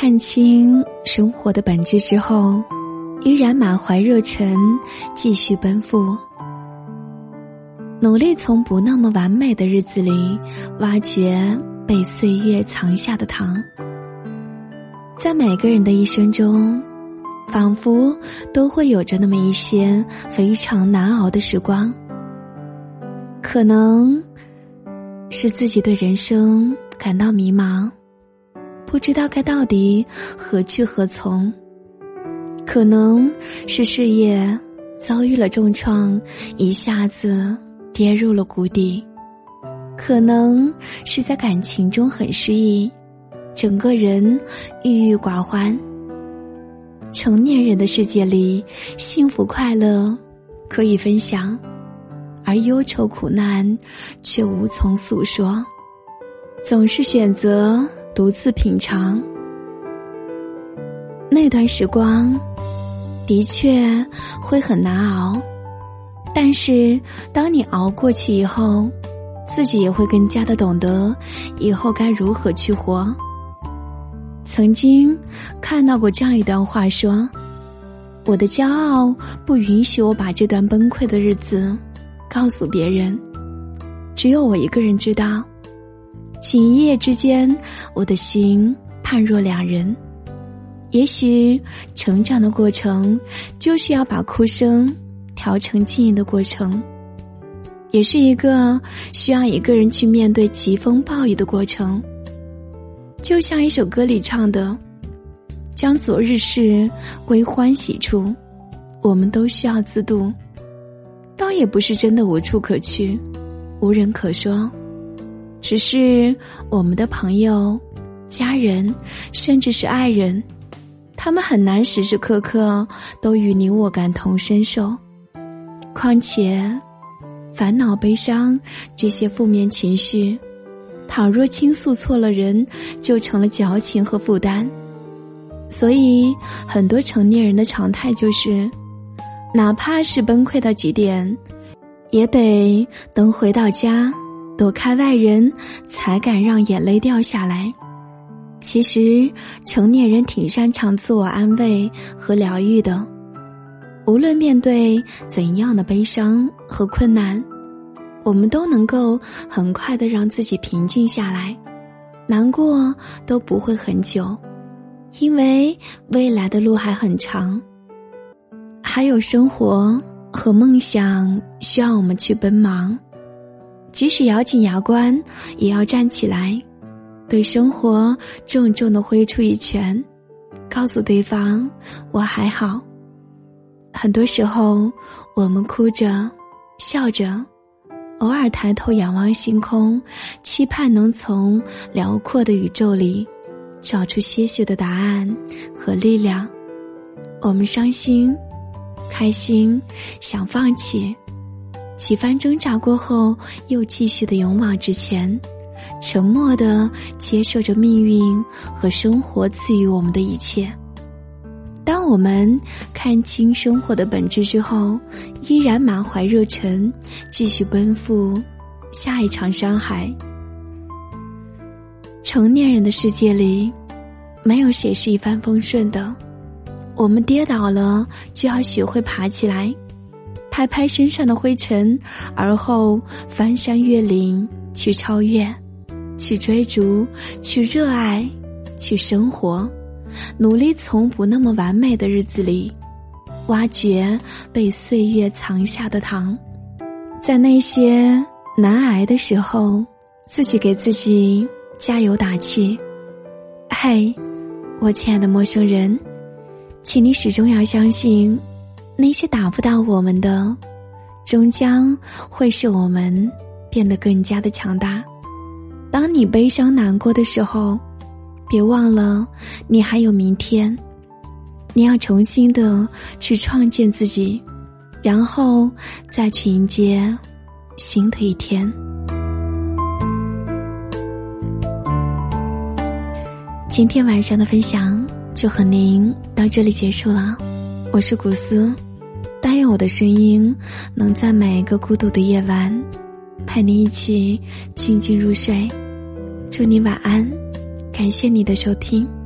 看清生活的本质之后，依然满怀热忱，继续奔赴，努力从不那么完美的日子里挖掘被岁月藏下的糖。在每个人的一生中，仿佛都会有着那么一些非常难熬的时光。可能是自己对人生感到迷茫。不知道该到底何去何从，可能是事业遭遇了重创，一下子跌入了谷底；可能是在感情中很失意，整个人郁郁寡欢。成年人的世界里，幸福快乐可以分享，而忧愁苦难却无从诉说，总是选择。独自品尝那段时光，的确会很难熬。但是，当你熬过去以后，自己也会更加的懂得以后该如何去活。曾经看到过这样一段话，说：“我的骄傲不允许我把这段崩溃的日子告诉别人，只有我一个人知道。”仅一夜之间，我的心判若两人。也许成长的过程，就是要把哭声调成静音的过程，也是一个需要一个人去面对疾风暴雨的过程。就像一首歌里唱的：“将昨日事归欢喜处。”我们都需要自渡，倒也不是真的无处可去，无人可说。只是我们的朋友、家人，甚至是爱人，他们很难时时刻刻都与你我感同身受。况且，烦恼、悲伤这些负面情绪，倘若倾诉错了人，就成了矫情和负担。所以，很多成年人的常态就是，哪怕是崩溃到极点，也得等回到家。躲开外人，才敢让眼泪掉下来。其实，成年人挺擅长自我安慰和疗愈的。无论面对怎样的悲伤和困难，我们都能够很快的让自己平静下来，难过都不会很久，因为未来的路还很长，还有生活和梦想需要我们去奔忙。即使咬紧牙关，也要站起来，对生活重重的挥出一拳，告诉对方：“我还好。”很多时候，我们哭着、笑着，偶尔抬头仰望星空，期盼能从辽阔的宇宙里找出些许的答案和力量。我们伤心、开心，想放弃。几番挣扎过后，又继续的勇往直前，沉默的接受着命运和生活赐予我们的一切。当我们看清生活的本质之后，依然满怀热忱，继续奔赴下一场山海。成年人的世界里，没有谁是一帆风顺的，我们跌倒了，就要学会爬起来。拍拍身上的灰尘，而后翻山越岭去超越，去追逐，去热爱，去生活，努力从不那么完美的日子里，挖掘被岁月藏下的糖，在那些难挨的时候，自己给自己加油打气。嘿，我亲爱的陌生人，请你始终要相信。那些打不倒我们的，终将会使我们变得更加的强大。当你悲伤难过的时候，别忘了你还有明天。你要重新的去创建自己，然后再去迎接新的一天。今天晚上的分享就和您到这里结束了，我是古斯。愿我的声音能在每一个孤独的夜晚，陪你一起静静入睡。祝你晚安，感谢你的收听。